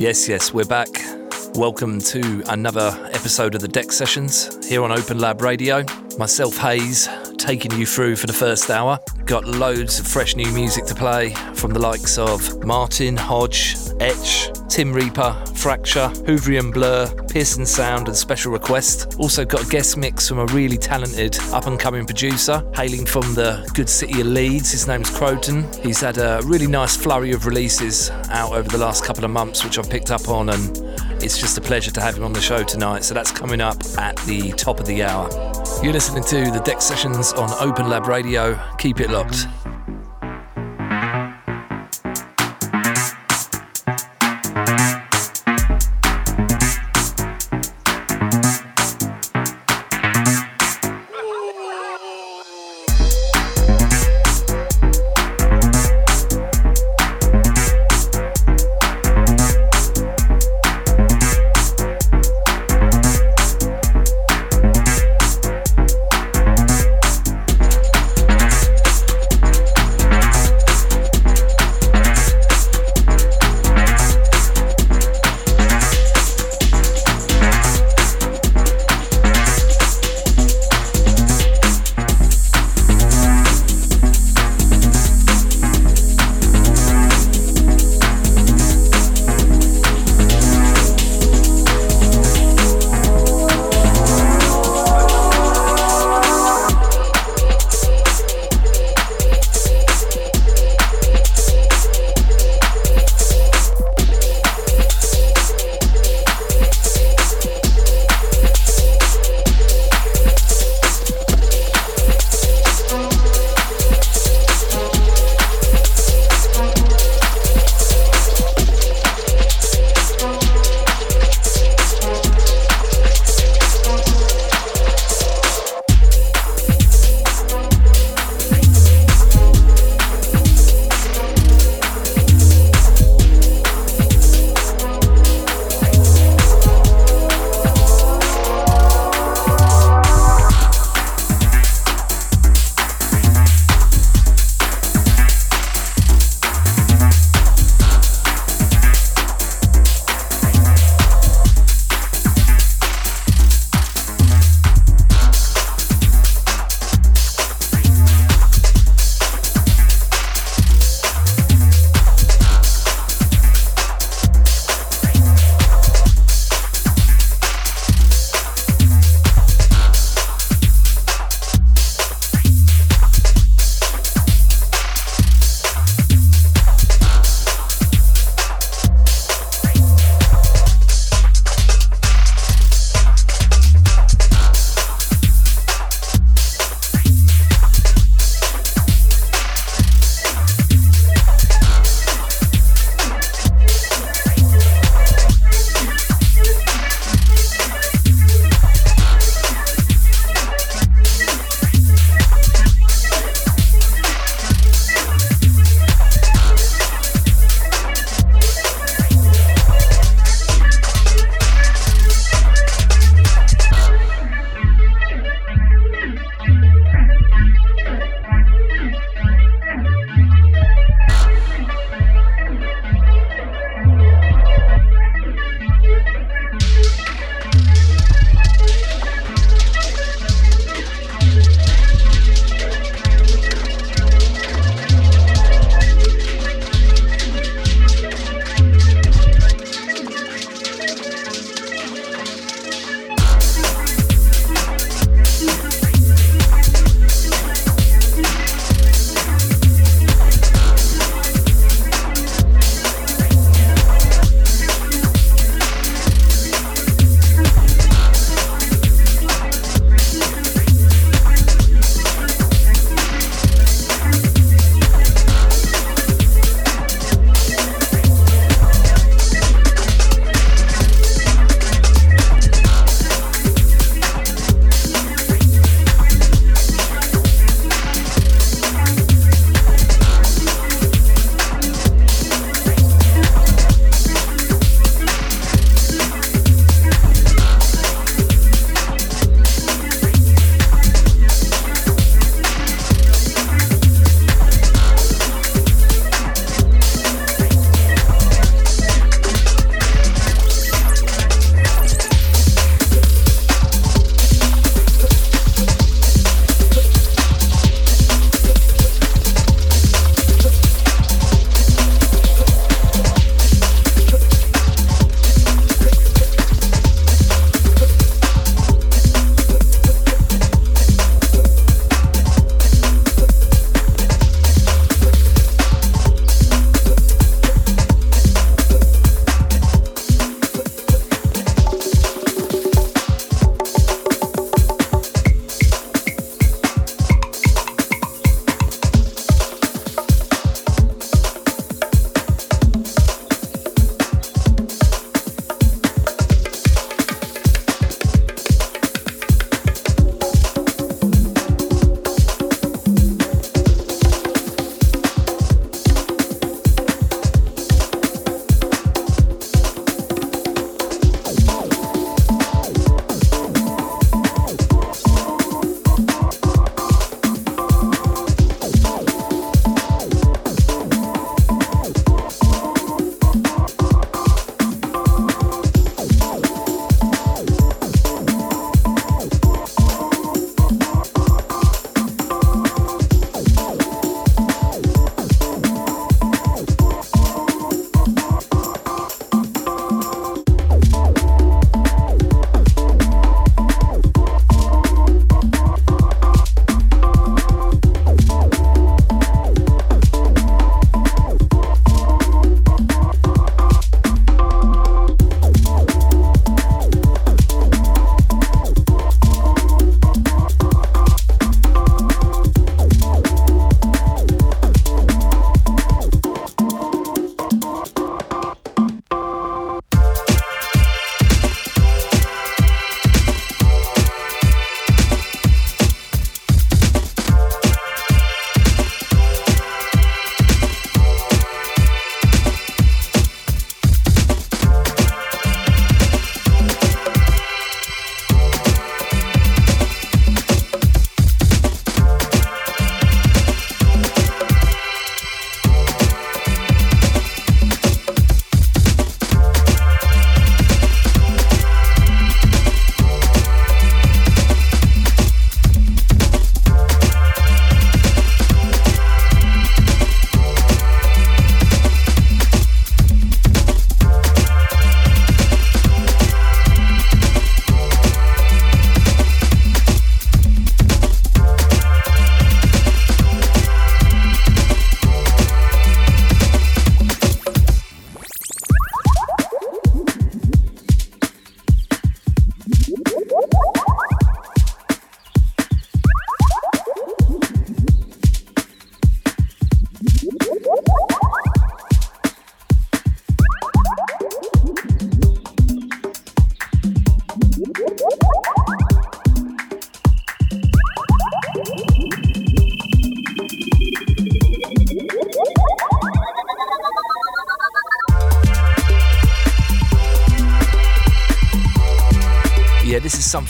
Yes, yes, we're back. Welcome to another episode of the DEXT Sessions here on Open Lab Radio. Myself, Haze, taking you through for the first hour. Got loads of fresh new music to play from the likes of Martin, Hodge, Etch, Tim Reaper, Fracture, Hooverian Blur, Pearson Sound, and Special Request. Also got a guest mix from a really talented up and coming producer hailing from the good city of Leeds. His name's Krotone. He's had a really nice flurry of releases out over the last couple of months, which I've picked up on, and it's just a pleasure to have him on the show tonight. So that's coming up at the top of the hour. You're listening to the DEXT Sessions on Open Lab Radio. Keep it locked.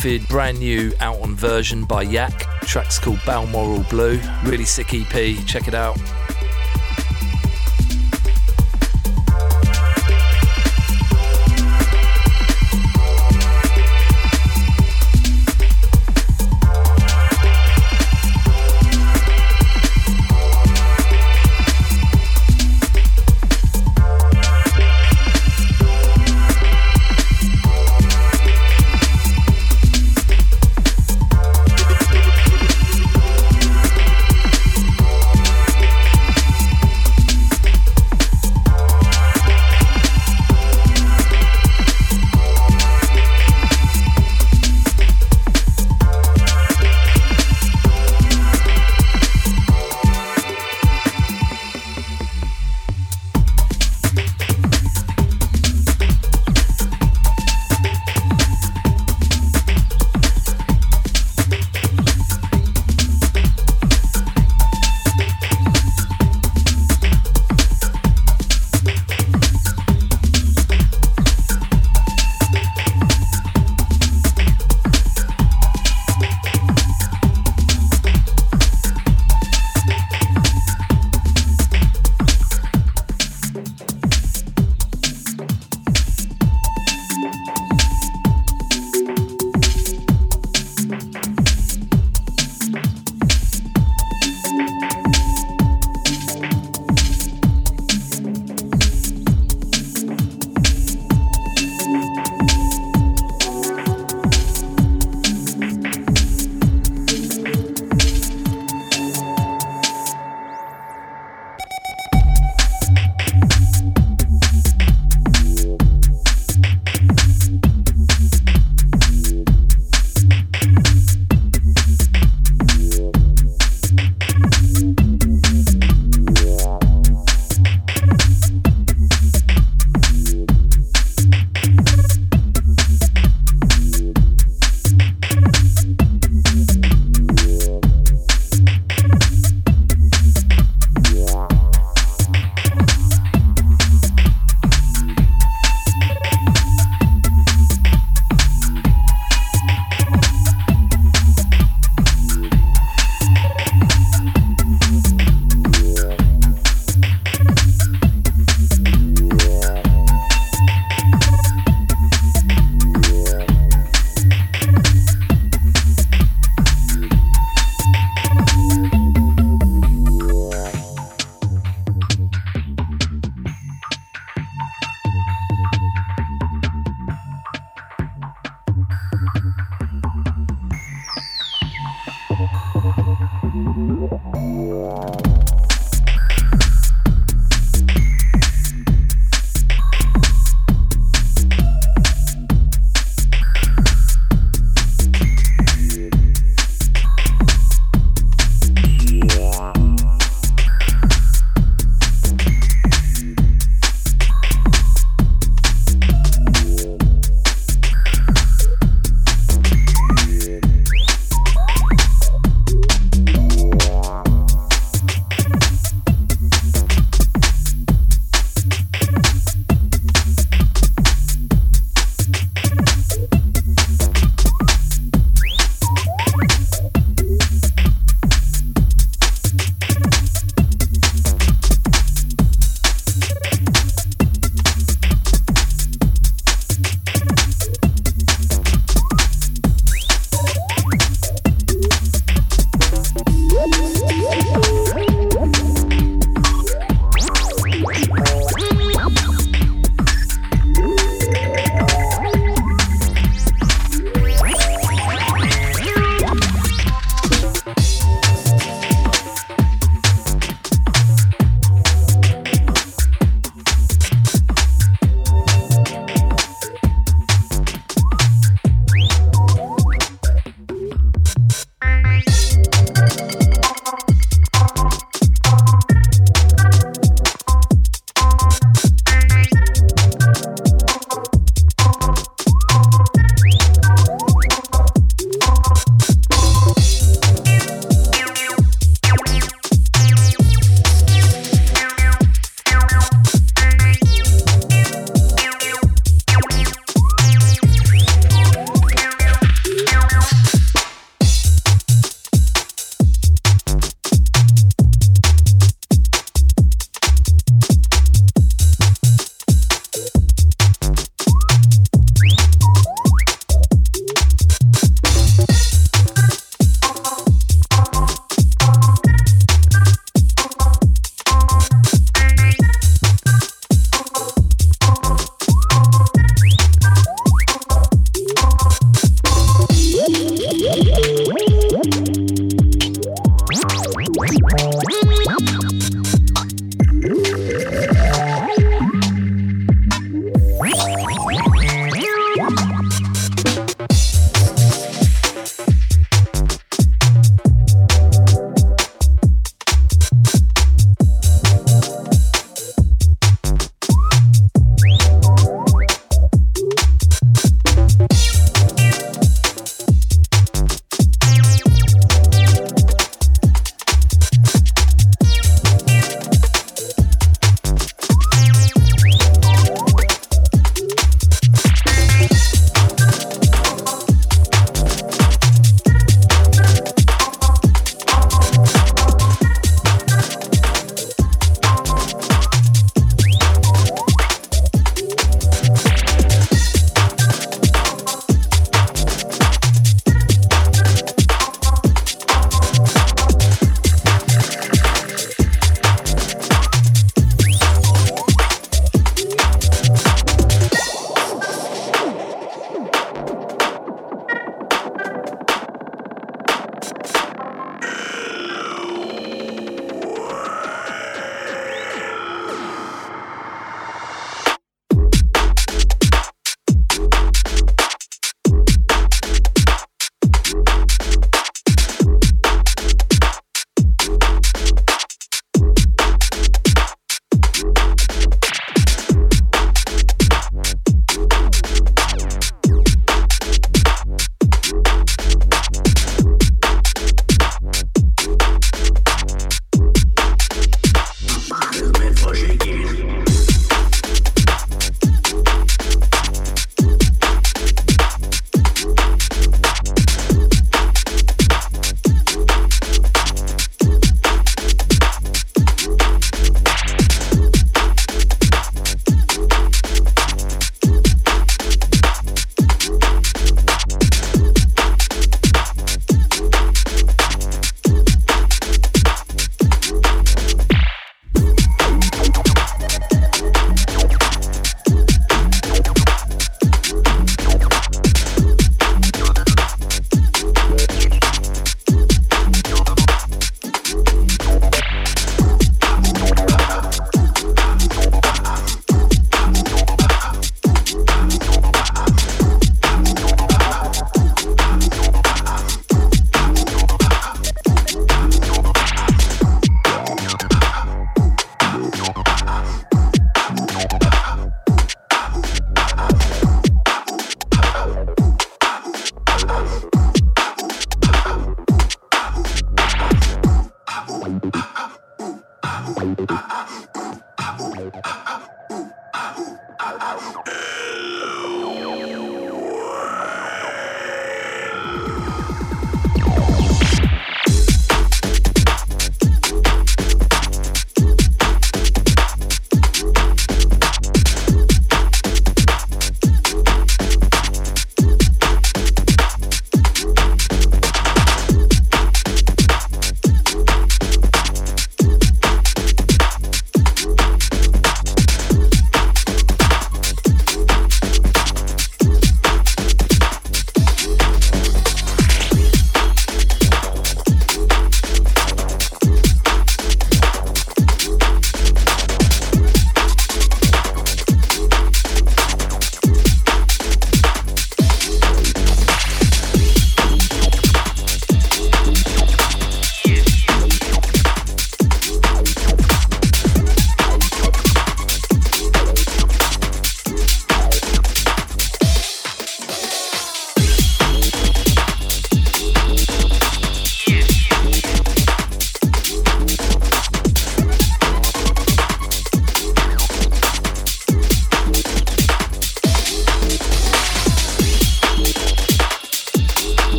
Brand new out on version by Yak. Track's called Balmoral Blue. Really sick EP. Check it out.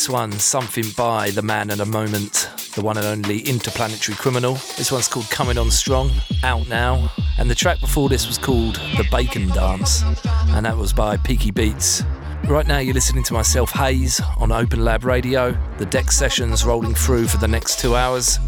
This one, something by the man at a moment, the one and only interplanetary criminal. This one's called Coming On Strong, out now. And the track before this was called The Bacon Dance, and that was by Peaky Beats. Right now, you're listening to myself, Haze, on Open Lab Radio. The DEXT sessions rolling through for the next two hours.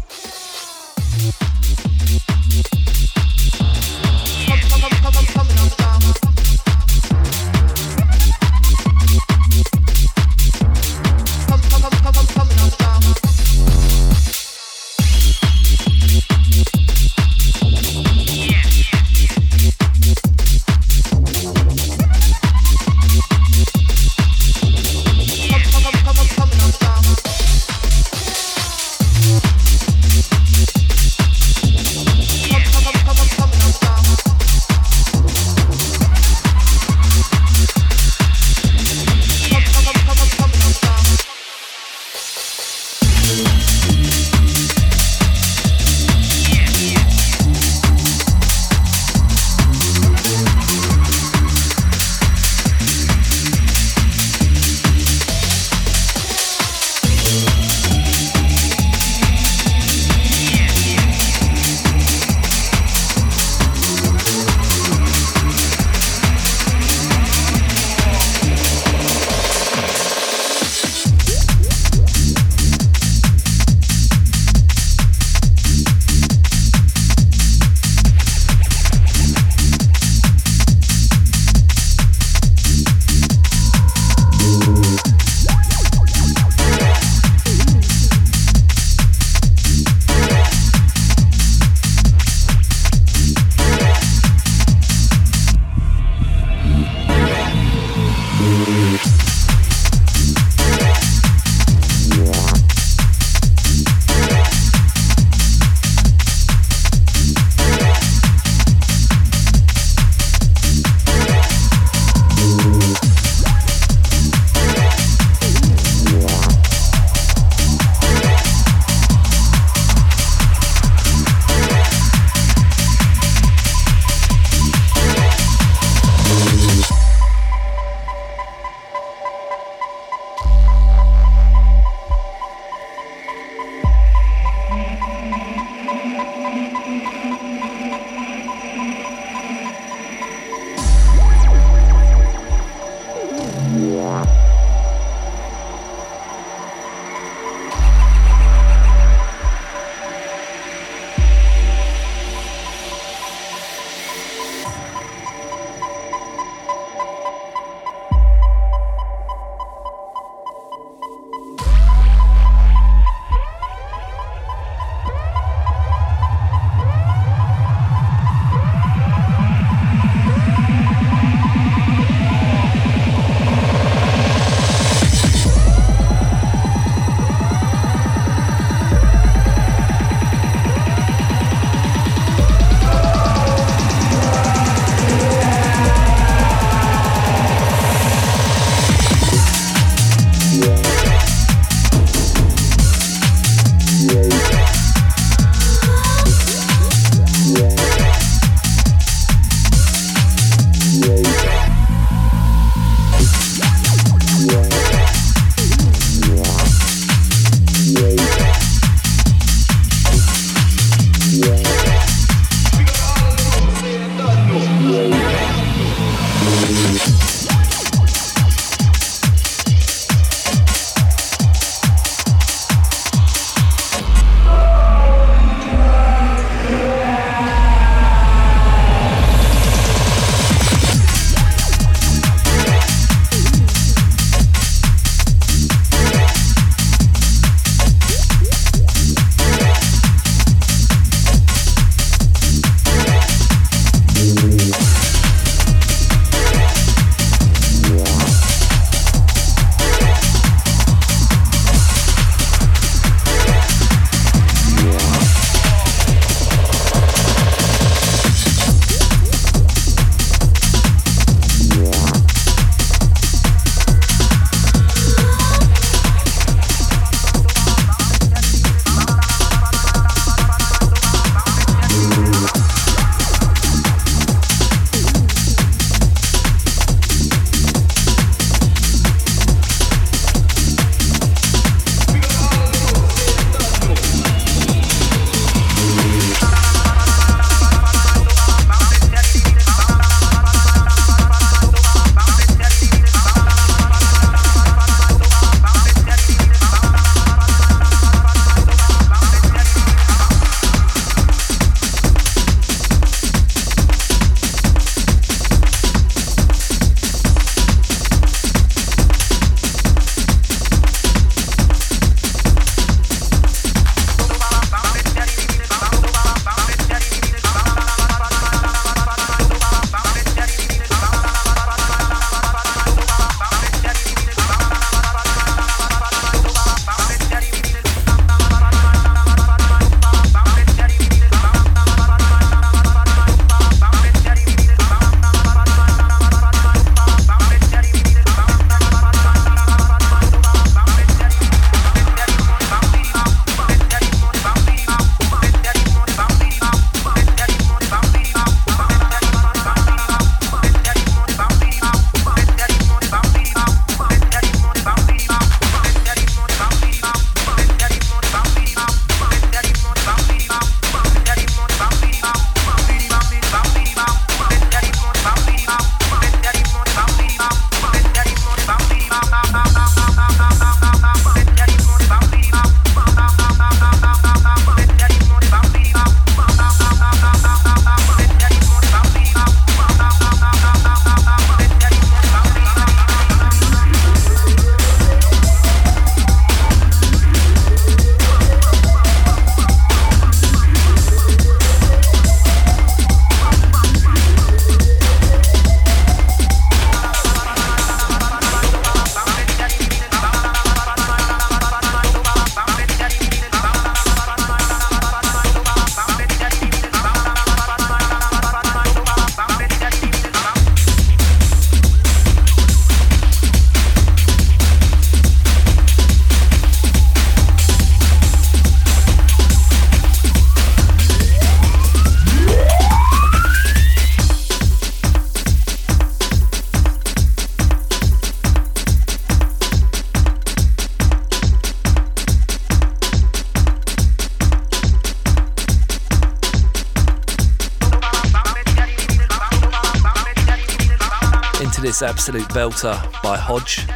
Absolute belter by Hodge.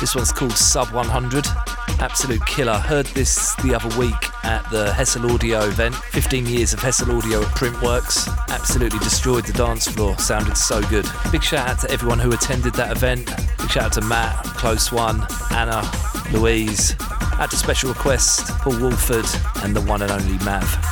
This one's called Sub 100. Absolute killer. Heard this the other week at the Hessle Audio event. 15 years of Hessle Audio at Printworks. Absolutely destroyed the dance floor. Sounded so good. Big shout out to everyone who attended that event. Big shout out to Matt, Close One, Anna, Louise. At the special request, Paul Woolford and the one and only Mav.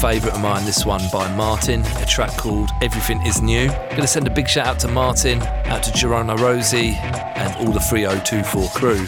Favourite of mine, this one by Martyn, a track called Everything Is New. To send a big shout out to Martyn, out to Girona Rosie, and all the 3024 crew.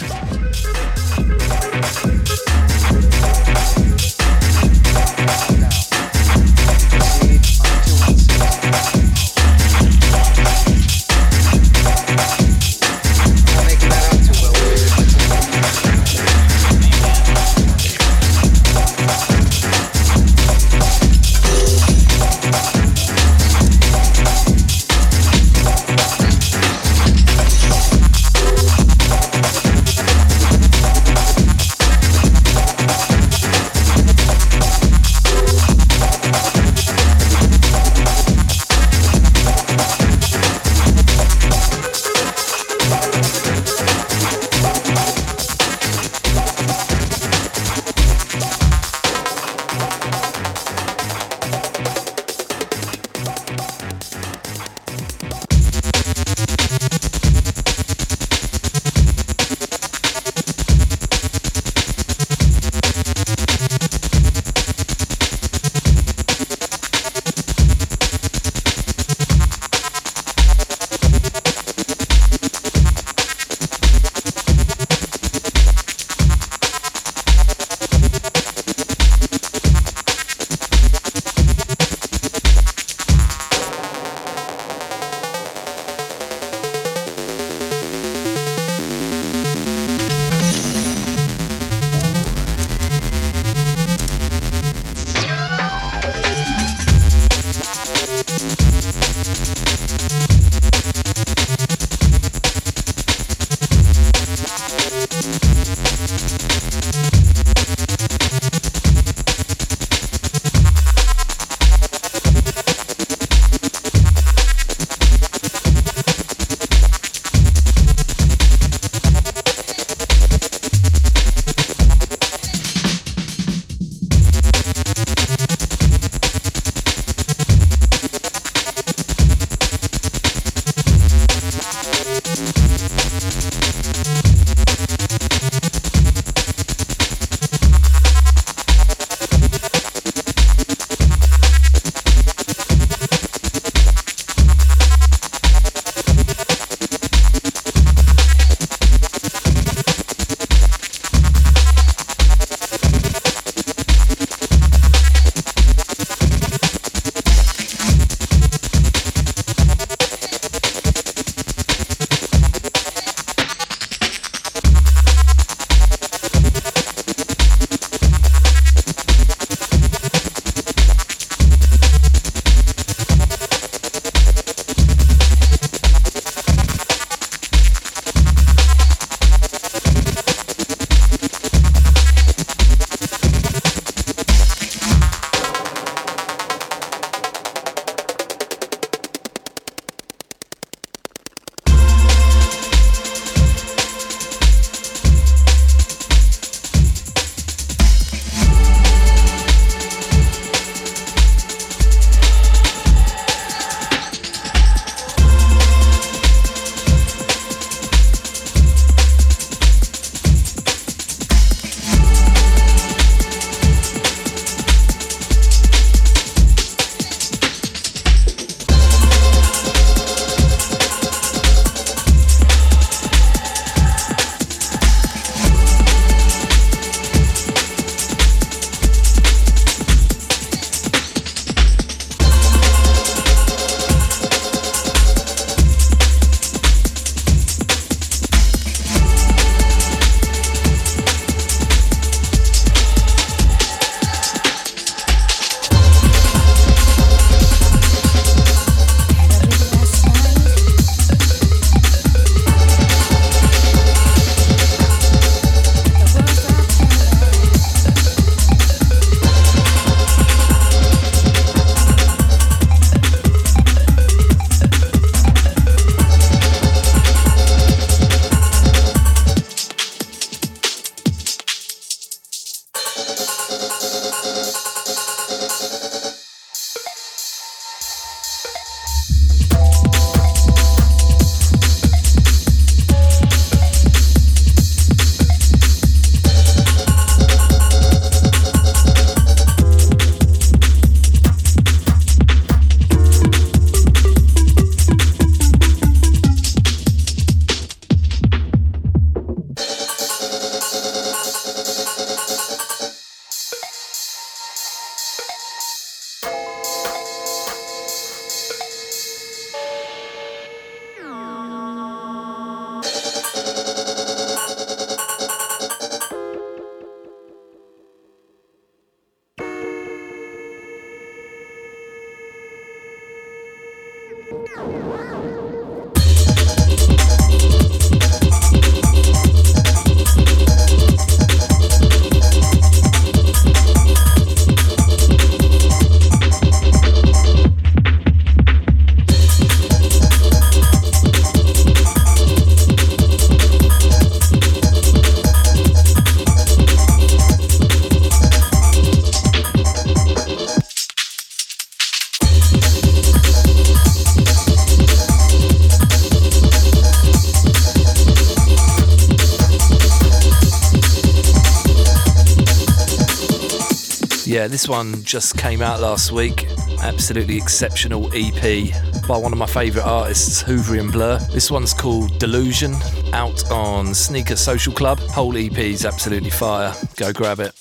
This one just came out last week. Absolutely exceptional EP by one of my favourite artists, Hooverian Blur. This one's called Delusion, out on Sneaker Social Club. Whole EP is absolutely fire. Go grab it.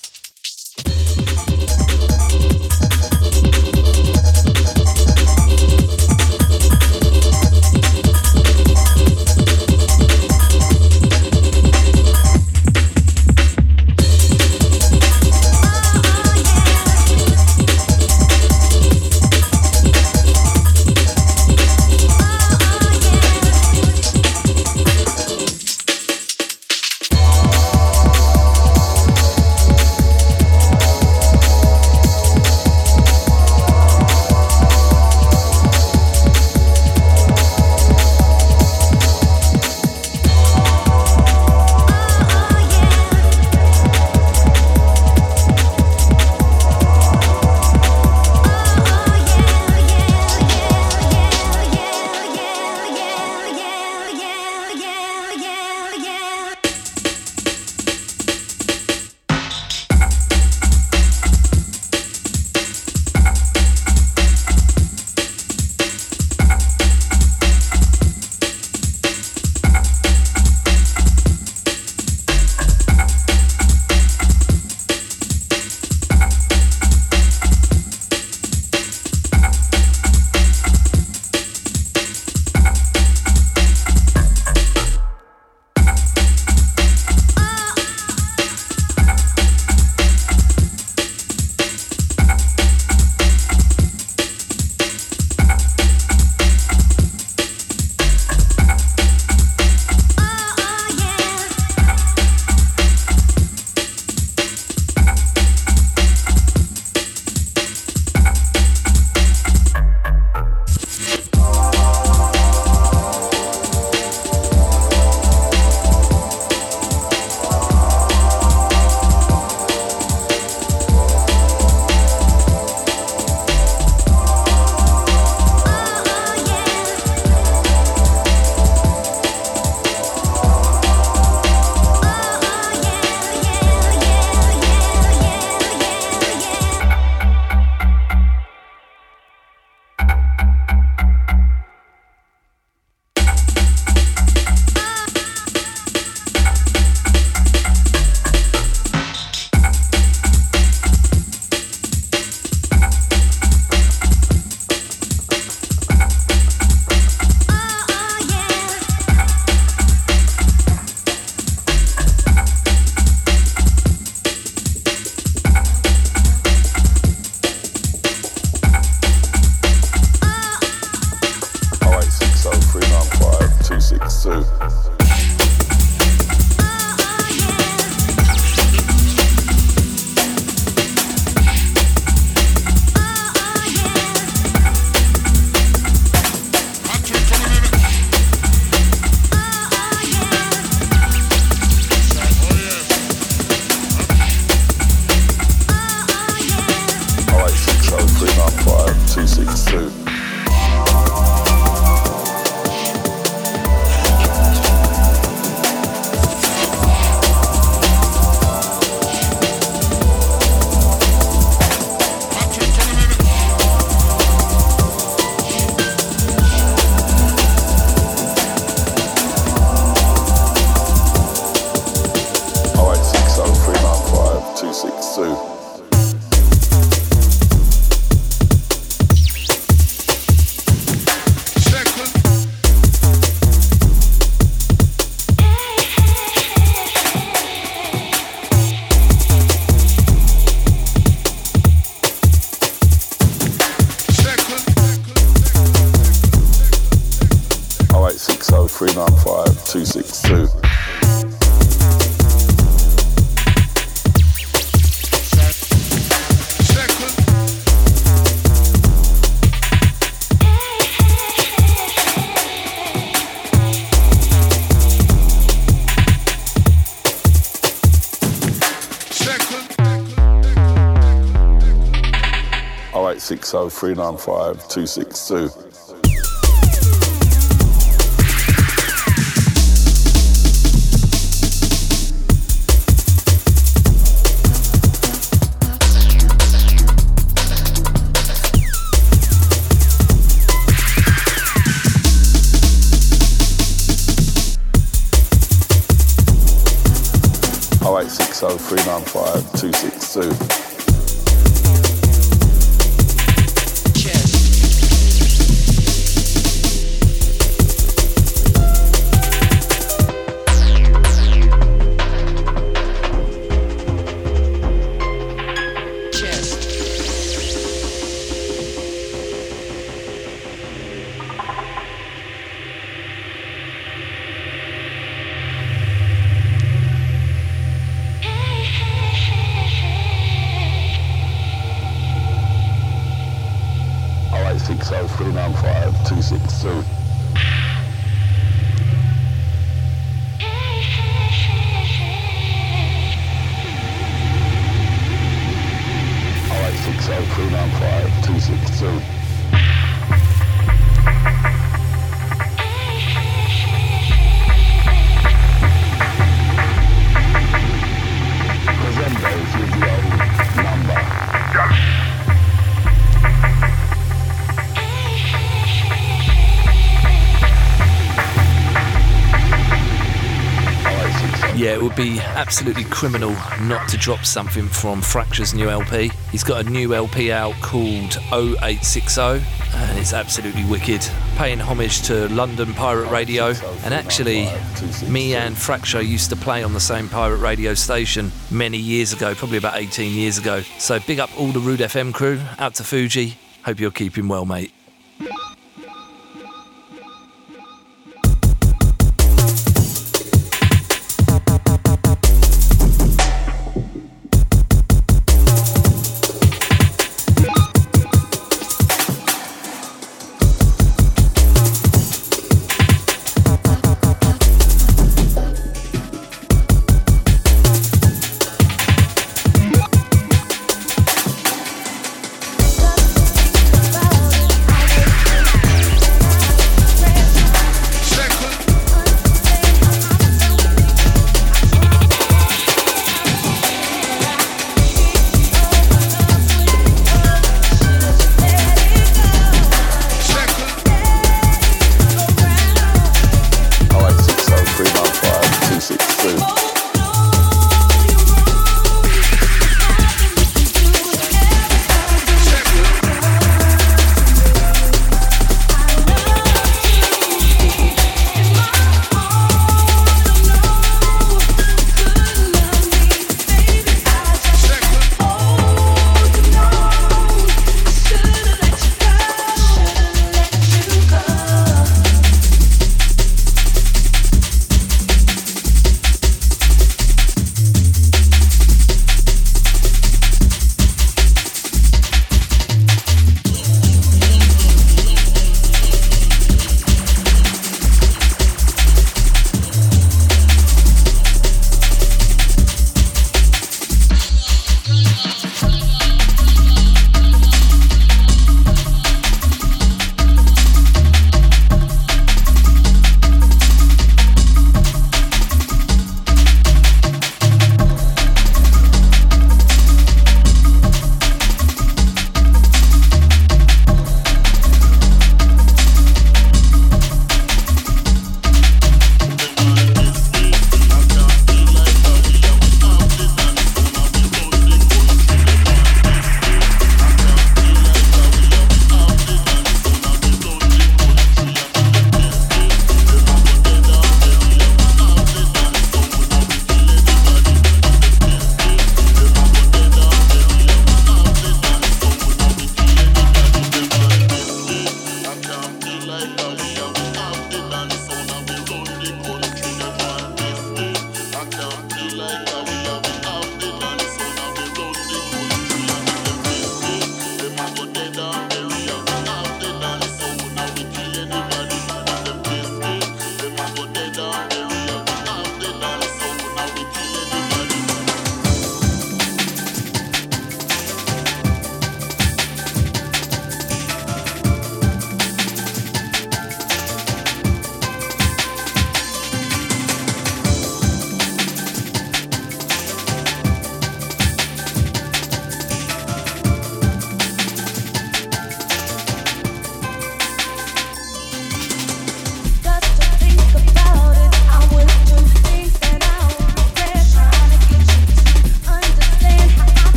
395 262. episode. Absolutely criminal not to drop something from Fracture's new LP. He's got a new LP out called 0860 and it's absolutely wicked. Paying homage to London Pirate Radio. And actually, me and Fracture used to play on the same pirate radio station many years ago, probably about 18 years ago. So big up all the Rude FM crew, out to Fuji. Hope you're keeping well, mate.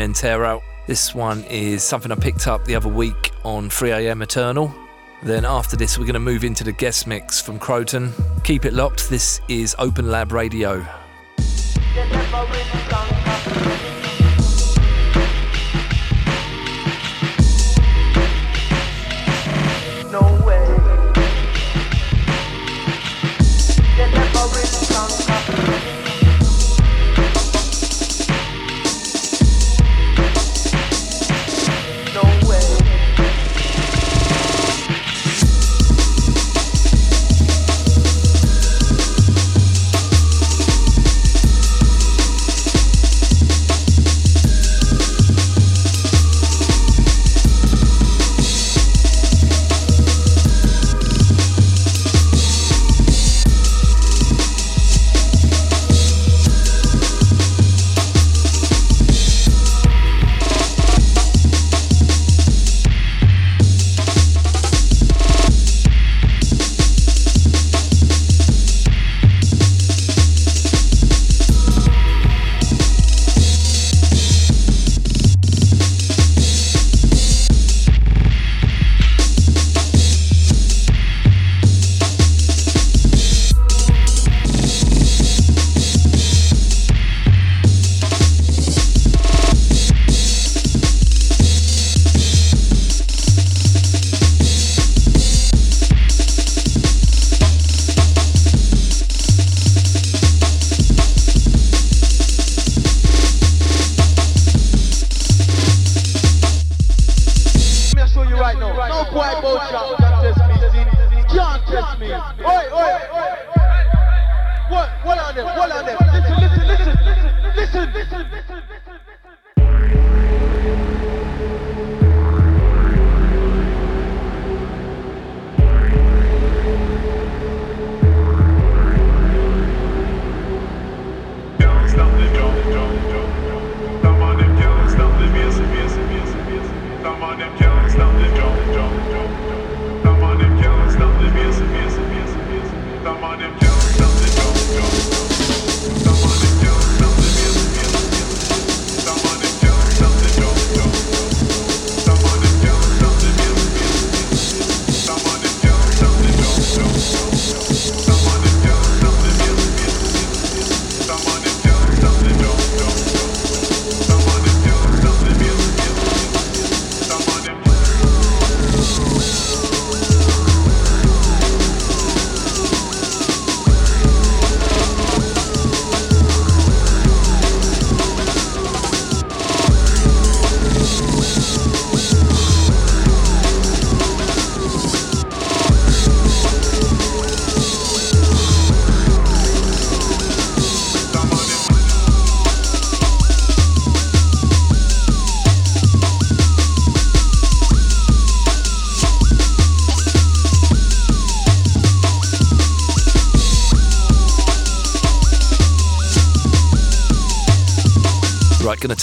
Out. This one is something I picked up the other week on 3am Eternal. Then after this, we're gonna move into the guest mix from Krotone. Keep it locked. This is Open Lab Radio.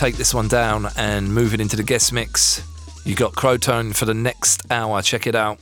Take this one down and move it into the guest mix. You got Krotone for the next hour. Check it out.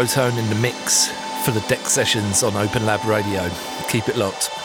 Listening to in the mix for the DEXT Sessions on Open Lab Radio. Keep it locked.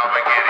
how I get it.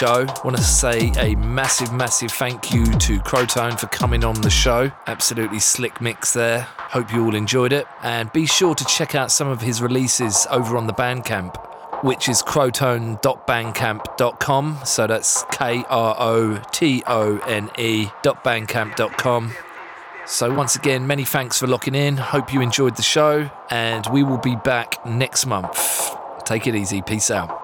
Show. Want to say a massive, massive thank you to Krotone for coming on the show. Absolutely slick mix there. Hope you all enjoyed it. And be sure to check out some of his releases over on the Bandcamp, which is krotone.bandcamp.com. So that's K R O T O N E.bandcamp.com. So, once again, many thanks for locking in. Hope you enjoyed the show, and we will be back next month. Take it easy. Peace out.